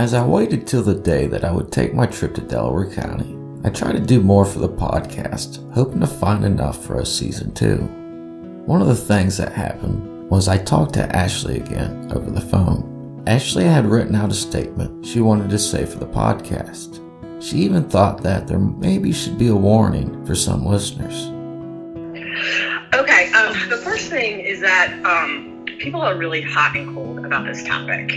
As I waited till the day that I would take my trip to Delaware County, I tried to do more for the podcast, hoping to find enough for a season two. One of the things that happened was I talked to Ashley again over the phone. Ashley had written out a statement she wanted to say for the podcast. She even thought that there maybe should be a warning for some listeners. Okay, um, the first thing is that um, people are really hot and cold about this topic.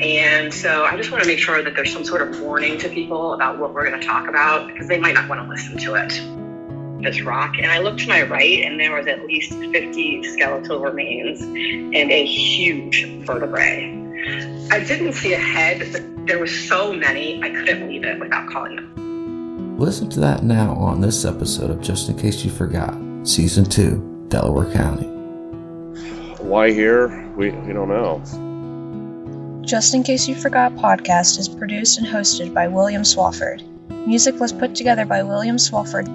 And so I just want to make sure that there's some sort of warning to people about what we're going to talk about because they might not want to listen to it. This rock, and I looked to my right, and there was at least 50 skeletal remains and a huge vertebrae. I didn't see a head, but there was so many, I couldn't leave it without calling them. Listen to that now on this episode of Just in Case You Forgot, Season 2, Delaware County. Why here? We, we don't know. Just in Case You Forgot podcast is produced and hosted by William Swafford. Music was put together by William Swafford.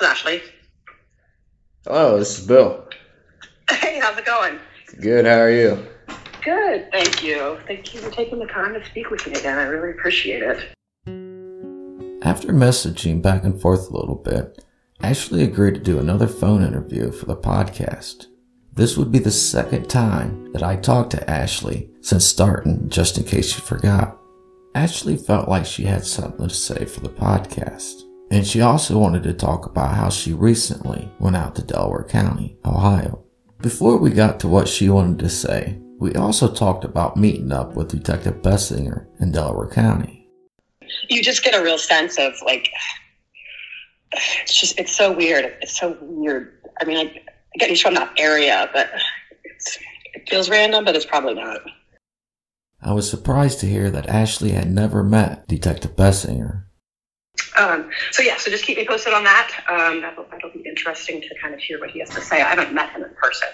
Ashley. Hello, this is Bill. Hey, how's it going? Good, how are you? Good, thank you. Thank you for taking the time to speak with me again. I really appreciate it. After messaging back and forth a little bit, Ashley agreed to do another phone interview for the podcast. This would be the second time that I talked to Ashley since starting, just in case you forgot. Ashley felt like she had something to say for the podcast. And she also wanted to talk about how she recently went out to Delaware County, Ohio. Before we got to what she wanted to say, we also talked about meeting up with Detective Bessinger in Delaware County. You just get a real sense of like, it's just, it's so weird. It's so weird. I mean, I, I get he's from that area, but it's, it feels random, but it's probably not. I was surprised to hear that Ashley had never met Detective Bessinger. Um, so yeah, so just keep me posted on that. Um, that'll, that'll be interesting to kind of hear what he has to say. I haven't met him in person.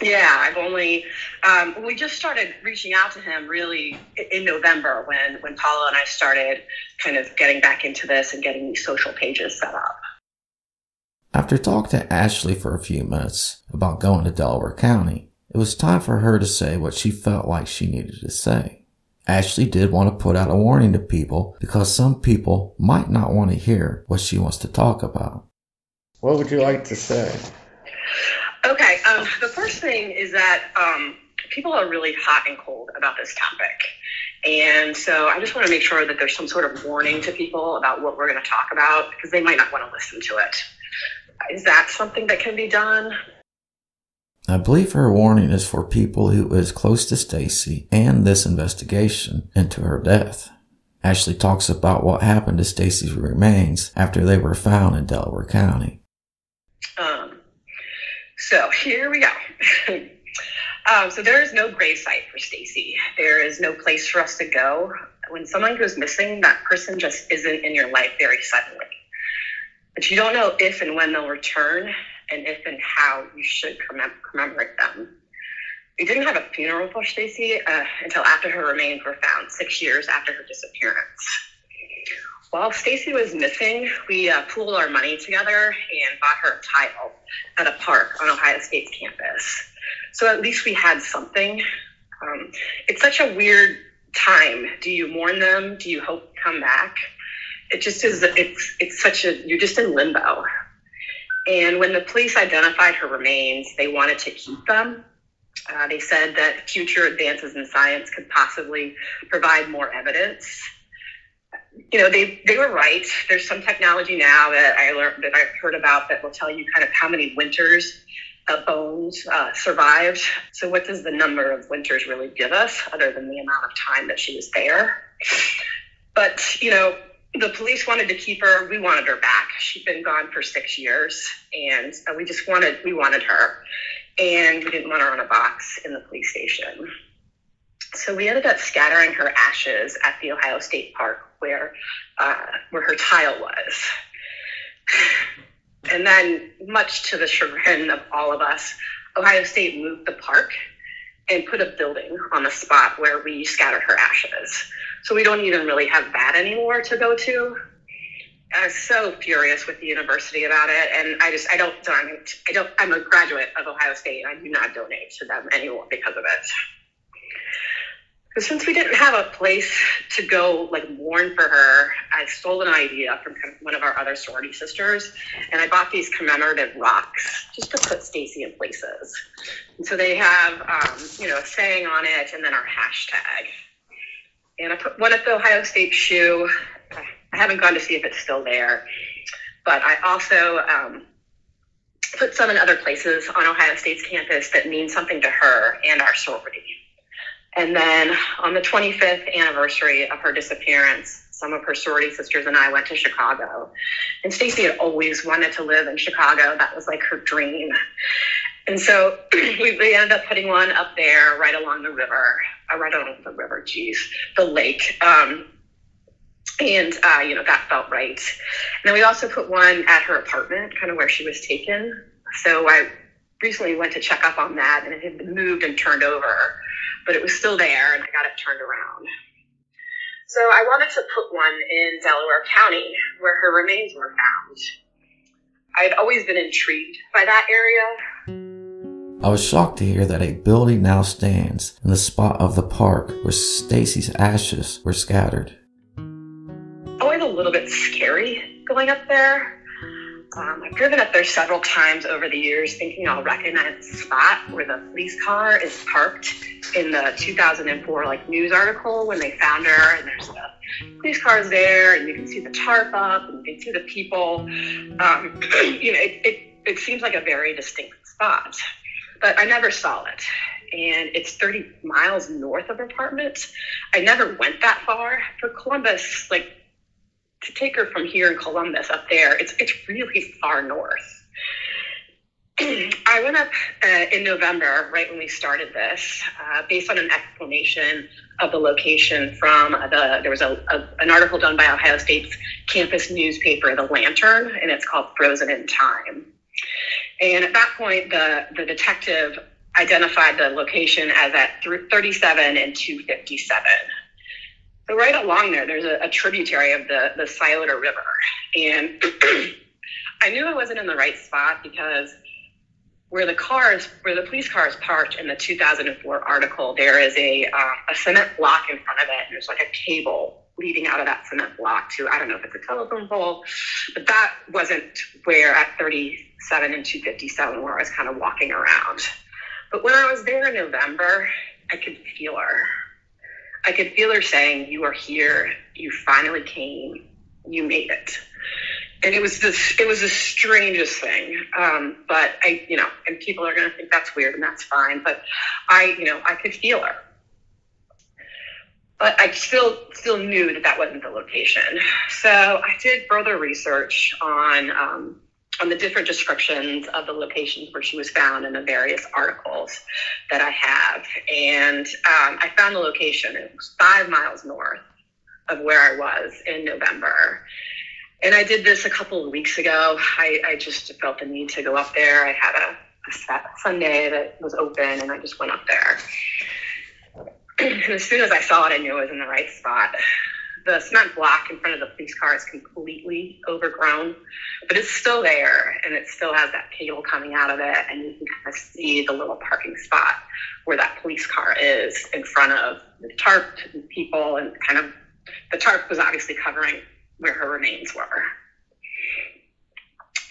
Yeah, I've only um, we just started reaching out to him really in November when when Paula and I started kind of getting back into this and getting these social pages set up. After talking to Ashley for a few minutes about going to Delaware County, it was time for her to say what she felt like she needed to say. Ashley did want to put out a warning to people because some people might not want to hear what she wants to talk about. What would you like to say? Okay, um, the first thing is that um, people are really hot and cold about this topic. And so I just want to make sure that there's some sort of warning to people about what we're going to talk about because they might not want to listen to it. Is that something that can be done? I believe her warning is for people who is close to Stacey and this investigation into her death. Ashley talks about what happened to Stacey's remains after they were found in Delaware County. Um, so here we go. um, so there is no grave site for Stacey. There is no place for us to go. When someone goes missing, that person just isn't in your life very suddenly. But you don't know if and when they'll return, and if and how you should commemorate them. We didn't have a funeral for Stacey uh, until after her remains were found, six years after her disappearance. While Stacey was missing, we uh, pooled our money together and bought her a tile at a park on Ohio State's campus. So at least we had something. Um, it's such a weird time. Do you mourn them? Do you hope come back? It just is. It's it's such a. You're just in limbo. And when the police identified her remains, they wanted to keep them. Uh, they said that future advances in science could possibly provide more evidence. You know, they, they were right. There's some technology now that I learned that I've heard about that will tell you kind of how many winters uh, bones uh, survived. So, what does the number of winters really give us, other than the amount of time that she was there? But you know, the police wanted to keep her. We wanted her back. She'd been gone for six years, and uh, we just wanted we wanted her, and we didn't want her on a box in the police station. So we ended up scattering her ashes at the Ohio State Park where uh, where her tile was. And then, much to the chagrin of all of us, Ohio State moved the park and put a building on the spot where we scattered her ashes. So we don't even really have that anymore to go to. I was so furious with the university about it, and I just I don't. I don't. I'm a graduate of Ohio State. I do not donate to them anymore because of it. So since we didn't have a place to go like mourn for her, I stole an idea from one of our other sorority sisters, and I bought these commemorative rocks just to put Stacey in places. And so they have, um, you know, a saying on it, and then our hashtag. And I put one at the Ohio State shoe. I haven't gone to see if it's still there, but I also um, put some in other places on Ohio State's campus that mean something to her and our sorority. And then on the 25th anniversary of her disappearance, some of her sorority sisters and I went to Chicago. And Stacey had always wanted to live in Chicago. That was like her dream. And so we, we ended up putting one up there right along the river, uh, right along the river, geez, the lake. Um, and, uh, you know, that felt right. And then we also put one at her apartment, kind of where she was taken. So I recently went to check up on that and it had been moved and turned over but it was still there and I got it turned around. So I wanted to put one in Delaware County where her remains were found. I had always been intrigued by that area. I was shocked to hear that a building now stands in the spot of the park where Stacey's ashes were scattered. Always a little bit scary going up there um, I've driven up there several times over the years thinking I'll recognize the spot where the police car is parked in the 2004 like news article when they found her and there's the police cars there and you can see the tarp up and you can see the people. Um, you know, it, it, it seems like a very distinct spot, but I never saw it and it's 30 miles north of her apartment. I never went that far. For Columbus, like to take her from here in Columbus up there, it's it's really far north. I went up uh, in November, right when we started this, uh, based on an explanation of the location from the. There was a, a, an article done by Ohio State's campus newspaper, The Lantern, and it's called "Frozen in Time." And at that point, the the detective identified the location as at 37 and 257. So right along there, there's a, a tributary of the, the Scioto River. And I knew I wasn't in the right spot because where the cars, where the police cars parked in the 2004 article, there is a, uh, a cement block in front of it. And there's like a cable leading out of that cement block to, I don't know if it's a telephone pole, but that wasn't where at 37 and 257 where I was kind of walking around. But when I was there in November, I could feel her. I could feel her saying, You are here. You finally came. You made it. And it was this, it was the strangest thing. Um, but I, you know, and people are going to think that's weird and that's fine. But I, you know, I could feel her. But I still, still knew that that wasn't the location. So I did further research on, um, on the different descriptions of the locations where she was found in the various articles that I have. And um, I found the location. It was five miles north of where I was in November. And I did this a couple of weeks ago. I, I just felt the need to go up there. I had a, a Sunday that was open, and I just went up there. And as soon as I saw it, I knew it was in the right spot the cement block in front of the police car is completely overgrown, but it's still there and it still has that cable coming out of it. And you can kind of see the little parking spot where that police car is in front of the tarp and people and kind of the tarp was obviously covering where her remains were.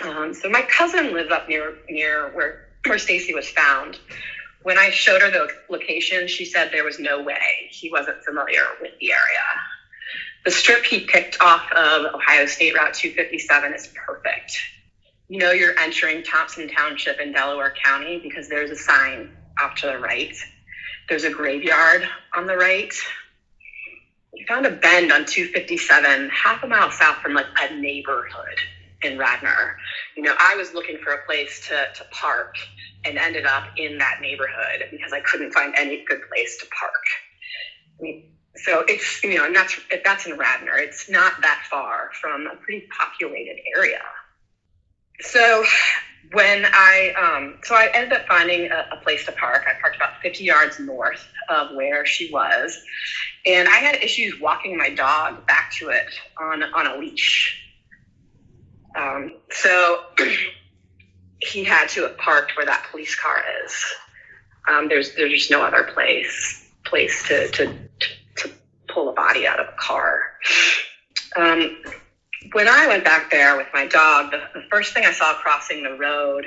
Um, so my cousin lives up near near where where Stacey was found. When I showed her the location, she said there was no way he wasn't familiar with the area. The strip he picked off of Ohio State Route 257 is perfect. You know you're entering Thompson Township in Delaware County because there's a sign off to the right. There's a graveyard on the right. We found a bend on 257, half a mile south from like a neighborhood in Radnor. You know, I was looking for a place to, to park and ended up in that neighborhood because I couldn't find any good place to park. I mean, so it's you know, and that's that's in Radnor, it's not that far from a pretty populated area. So when I um, so I ended up finding a, a, place to park. I parked about 50 yards north of where she was, and I had issues walking my dog back to it on on a leash. Um, so he had to have parked where that police car is. Um, there's there's just no other place place to to to pull a body out of a car. Um, when I went back there with my dog, the, the, first thing I saw crossing the road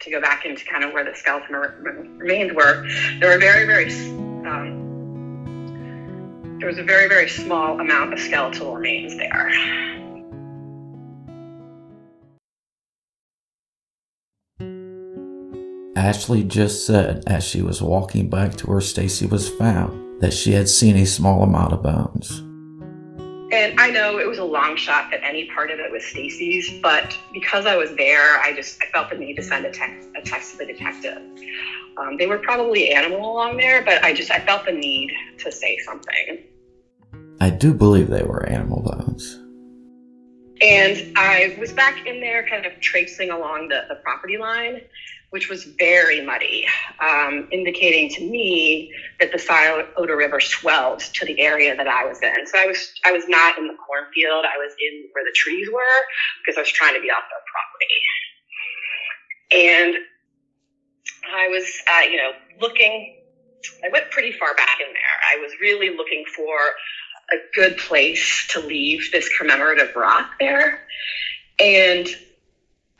to go back into kind of where the skeleton remains were, there were very, very, um, there was a very, very small amount of skeletal remains there. Ashley just said as she was walking back to where Stacey was found that she had seen a small amount of bones. And I know it was a long shot that any part of it was Stacey's, but because I was there, I just I felt the need to send a text a text to the detective. Um, they were probably animal along there, but I just I felt the need to say something. I do believe they were animal bones. And I was back in there, kind of tracing along the, the property line, which was very muddy, um, indicating to me that the Scioto River swelled to the area that I was in. So I was I was not in the cornfield. I was in where the trees were because I was trying to be off the property. And I was, uh, you know, looking. I went pretty far back in there. I was really looking for a good place to leave this commemorative rock there, and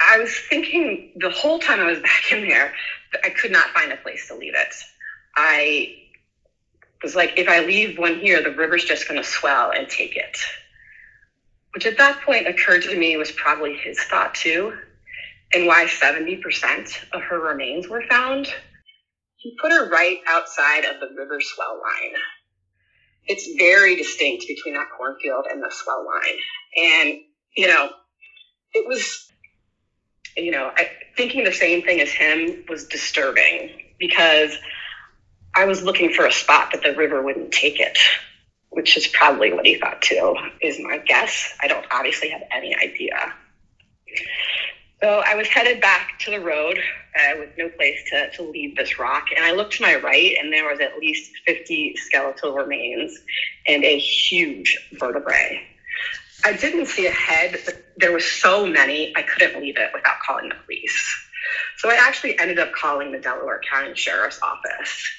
I was thinking the whole time I was back in there, I could not find a place to leave it. I was like, if I leave one here, the river's just going to swell and take it. Which at that point occurred to me was probably his thought too, and why 70% of her remains were found. He put her right outside of the river swell line. It's very distinct between that cornfield and the swell line. And, you know, it was you know, I, thinking the same thing as him was disturbing because I was looking for a spot that the river wouldn't take it, which is probably what he thought too, is my guess. I don't obviously have any idea. So I was headed back to the road uh, with no place to, to leave this rock. And I looked to my right, and there was at least 50 skeletal remains and a huge vertebrae. I didn't see a head, but there were so many, I couldn't leave it without calling the police. So I actually ended up calling the Delaware County Sheriff's Office.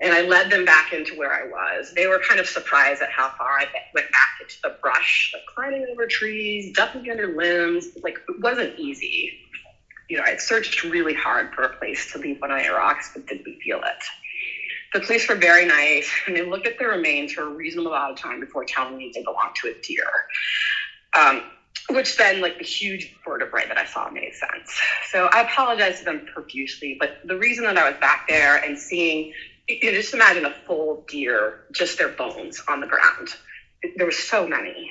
And I led them back into where I was. They were kind of surprised at how far I went back into the brush, like climbing over trees, ducking under limbs. Like, it wasn't easy. You know, I searched really hard for a place to leave one of my rocks, but didn't feel it. The police were very nice, and they looked at the remains for a reasonable amount of time before telling me they belonged to a deer. Um, which then, like the huge vertebrae that I saw, made sense. So I apologize to them profusely, but the reason that I was back there and seeing, you know, just imagine a full deer, just their bones on the ground. There were so many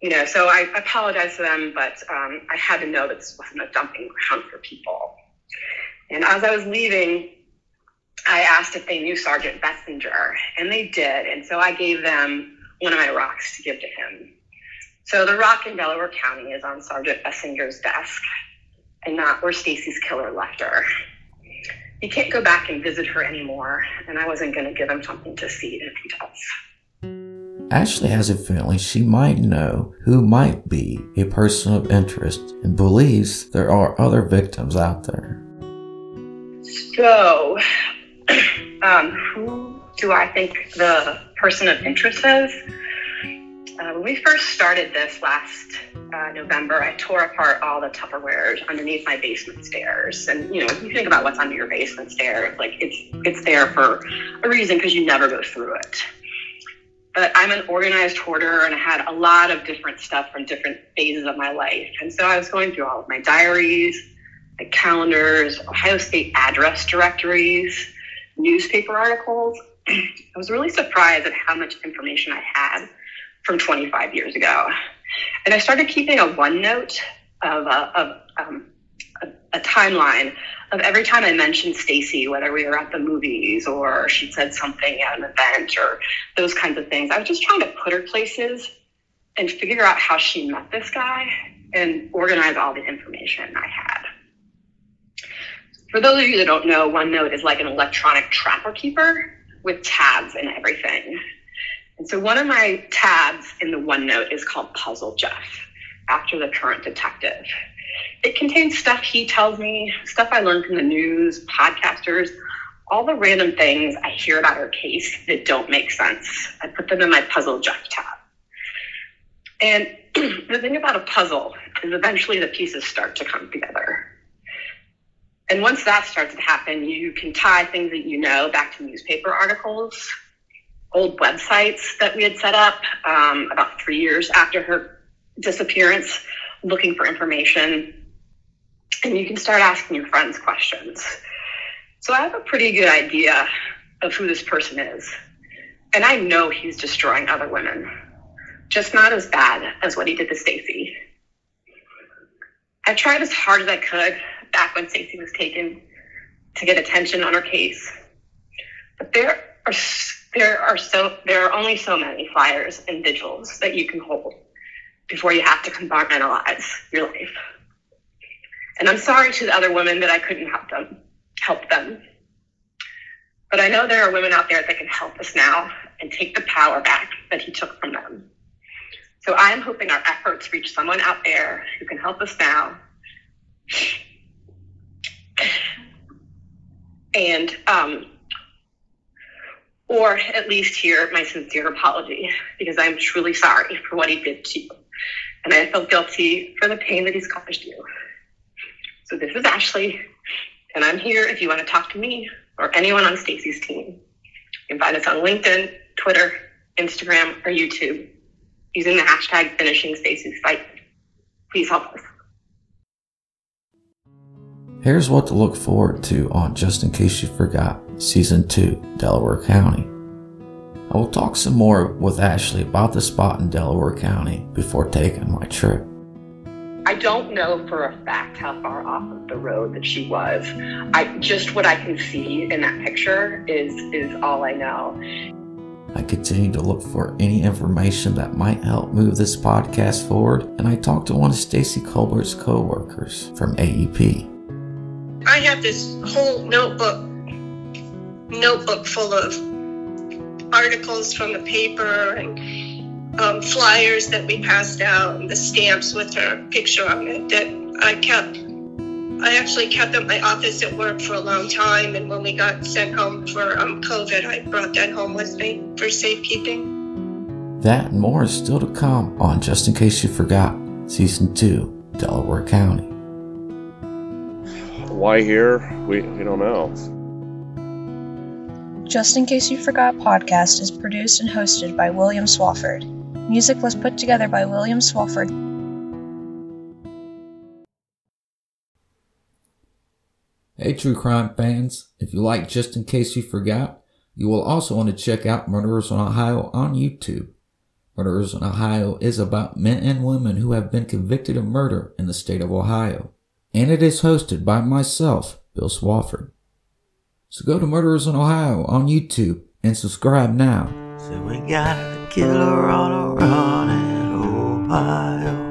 you know, so I apologize to them, but um, I had to know that this wasn't a dumping ground for people. And as I was leaving, I asked if they knew Sergeant Bessinger, and they did. And so I gave them one of my rocks to give to him. So the rock in Delaware County is on Sergeant Bessinger's desk, and not where Stacey's killer left her. He can't go back and visit her anymore, and I wasn't going to give him something to see if he does. Ashley has a feeling she might know who might be a person of interest and believes there are other victims out there. So, um, who do I think the person of interest is? Uh, when we first started this last uh, November, I tore apart all the Tupperwares underneath my basement stairs. And you know, if you think about what's under your basement stairs, like it's it's there for a reason because you never go through it. But I'm an organized hoarder, and I had a lot of different stuff from different phases of my life. And so I was going through all of my diaries, my calendars, Ohio State address directories newspaper articles, I was really surprised at how much information I had from 25 years ago. And I started keeping a OneNote of, a, of um, a, a, timeline of every time I mentioned Stacey, whether we were at the movies or she said something at an event or those kinds of things. I was just trying to put her places and figure out how she met this guy and organize all the information I had. For those of you that don't know, OneNote is like an electronic trapper keeper with tabs and everything. And so one of my tabs in the OneNote is called Puzzle Jeff, after the current detective. It contains stuff he tells me, stuff I learned from the news, podcasters, all the random things I hear about her case that don't make sense. I put them in my Puzzle Jeff tab. And the thing about a puzzle is eventually the pieces start to come together. And once that starts to happen, you can tie things that you know back to newspaper articles, old websites that we had set up um, about three years after her disappearance, looking for information. And you can start asking your friends questions. So I have a pretty good idea of who this person is. And I know he's destroying other women, just not as bad as what he did to Stacey. I tried as hard as I could back when Stacey was taken to get attention on her case. But there are there are so there are only so many flyers and vigils that you can hold before you have to compartmentalize your life. And I'm sorry to the other women that I couldn't help them help them. But I know there are women out there that can help us now and take the power back that he took from them. So I am hoping our efforts reach someone out there who can help us now and um, or at least hear my sincere apology because I'm truly sorry for what he did to you. And I feel guilty for the pain that he's caused you. So this is Ashley, and I'm here if you want to talk to me or anyone on Stacey's team. You can find us on LinkedIn, Twitter, Instagram, or YouTube using the hashtag finishing Stacey's fight. Please help us. Here's what to look forward to on Just In Case You Forgot, Season 2, Delaware County. I will talk some more with Ashley about the spot in Delaware County before taking my trip. I don't know for a fact how far off of the road that she was. I just what I can see in that picture is is all I know. I continue to look for any information that might help move this podcast forward, and I talked to one of Stacey Colbert's co-workers from AEP. I have this whole notebook notebook full of articles from the paper and um, flyers that we passed out and the stamps with her picture on it that I kept. I actually kept at my office at work for a long time, and when we got sent home for um, COVID, I brought that home with me for safekeeping. That and more is still to come on Just In Case You Forgot, Season 2, Delaware County. Why here? We, we don't know. Just In Case You Forgot podcast is produced and hosted by William Swafford. Music was put together by William Swafford. Hey, true crime fans, if you like Just In Case You Forgot, you will also want to check out Murderers in Ohio on YouTube. Murderers in Ohio is about men and women who have been convicted of murder in the state of Ohio. And it is hosted by myself, Bill Swafford. So go to Murderers in Ohio on YouTube and subscribe now. So we got a killer in Ohio.